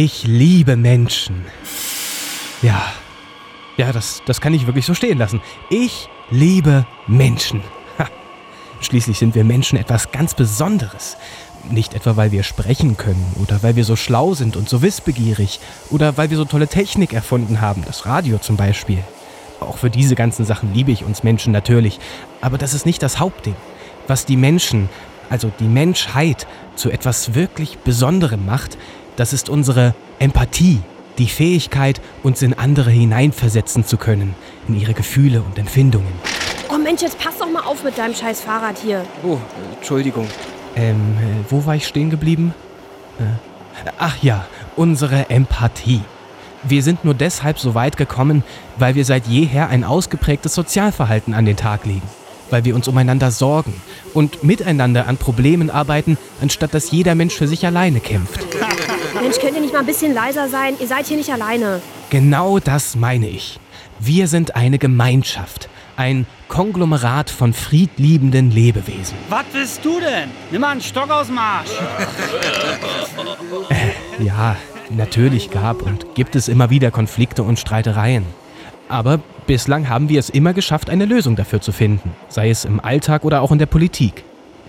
Ich liebe Menschen. Ja, ja, das, das kann ich wirklich so stehen lassen. Ich liebe Menschen. Ha. Schließlich sind wir Menschen etwas ganz Besonderes. Nicht etwa, weil wir sprechen können oder weil wir so schlau sind und so wissbegierig oder weil wir so tolle Technik erfunden haben, das Radio zum Beispiel. Auch für diese ganzen Sachen liebe ich uns Menschen natürlich, aber das ist nicht das Hauptding. Was die Menschen, also die Menschheit, zu etwas wirklich Besonderem macht, das ist unsere Empathie, die Fähigkeit, uns in andere hineinversetzen zu können, in ihre Gefühle und Empfindungen. Oh Mensch, jetzt pass doch mal auf mit deinem scheiß Fahrrad hier. Oh, Entschuldigung. Ähm, äh, wo war ich stehen geblieben? Äh, ach ja, unsere Empathie. Wir sind nur deshalb so weit gekommen, weil wir seit jeher ein ausgeprägtes Sozialverhalten an den Tag legen. Weil wir uns umeinander sorgen und miteinander an Problemen arbeiten, anstatt dass jeder Mensch für sich alleine kämpft. Mensch, könnt ihr nicht mal ein bisschen leiser sein? Ihr seid hier nicht alleine. Genau das meine ich. Wir sind eine Gemeinschaft, ein Konglomerat von friedliebenden Lebewesen. Was willst du denn? Nimm mal einen Stock aus dem Arsch. Äh, ja, natürlich gab und gibt es immer wieder Konflikte und Streitereien. Aber bislang haben wir es immer geschafft, eine Lösung dafür zu finden, sei es im Alltag oder auch in der Politik.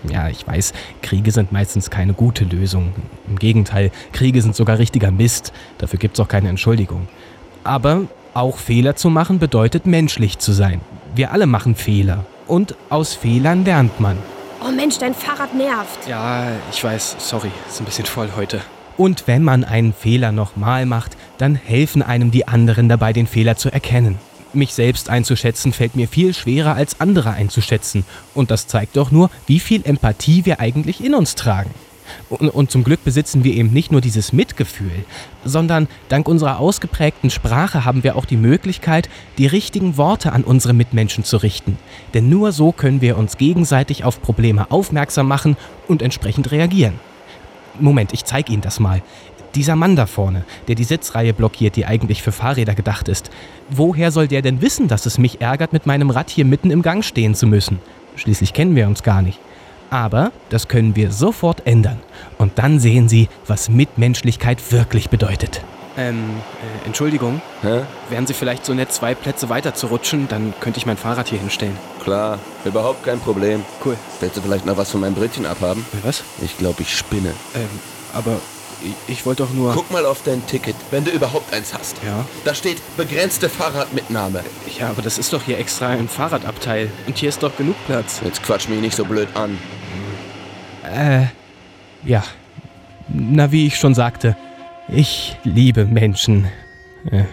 Ja, ich weiß, Kriege sind meistens keine gute Lösung. Im Gegenteil, Kriege sind sogar richtiger Mist. Dafür gibt es auch keine Entschuldigung. Aber auch Fehler zu machen bedeutet menschlich zu sein. Wir alle machen Fehler. Und aus Fehlern lernt man. Oh Mensch, dein Fahrrad nervt. Ja, ich weiß, sorry, ist ein bisschen voll heute. Und wenn man einen Fehler nochmal macht, dann helfen einem die anderen dabei, den Fehler zu erkennen. Mich selbst einzuschätzen fällt mir viel schwerer als andere einzuschätzen. Und das zeigt doch nur, wie viel Empathie wir eigentlich in uns tragen. Und, zum Glück besitzen wir eben nicht nur dieses Mitgefühl, sondern dank unserer ausgeprägten Sprache haben wir auch die Möglichkeit, die richtigen Worte an unsere Mitmenschen zu richten. Denn nur so können wir uns gegenseitig auf Probleme aufmerksam machen und entsprechend reagieren. Moment, ich zeige Ihnen das mal. Dieser Mann da vorne, der die Sitzreihe blockiert, die eigentlich für Fahrräder gedacht ist. Woher soll der denn wissen, dass es mich ärgert, mit meinem Rad hier mitten im Gang stehen zu müssen? Schließlich kennen wir uns gar nicht. Aber das können wir sofort ändern. Und dann sehen Sie, was Mitmenschlichkeit wirklich bedeutet. Ähm, äh, Entschuldigung. Hä? Wären Sie vielleicht so nett, zwei Plätze weiter zu rutschen? Dann könnte ich mein Fahrrad hier hinstellen. Klar, überhaupt kein Problem. Cool. Willst du vielleicht noch was von meinem Brötchen abhaben? Äh, Was? Ich glaube, ich spinne. Ähm, aber ich, ich wollte doch nur. Guck mal auf dein Ticket, wenn du überhaupt eins hast. Ja. Da steht begrenzte Fahrradmitnahme. Ja, aber das ist doch hier extra ein Fahrradabteil. Und hier ist doch genug Platz. Jetzt quatsch mich nicht so blöd an. Äh, ja. Na, wie ich schon sagte, ich liebe Menschen. Äh,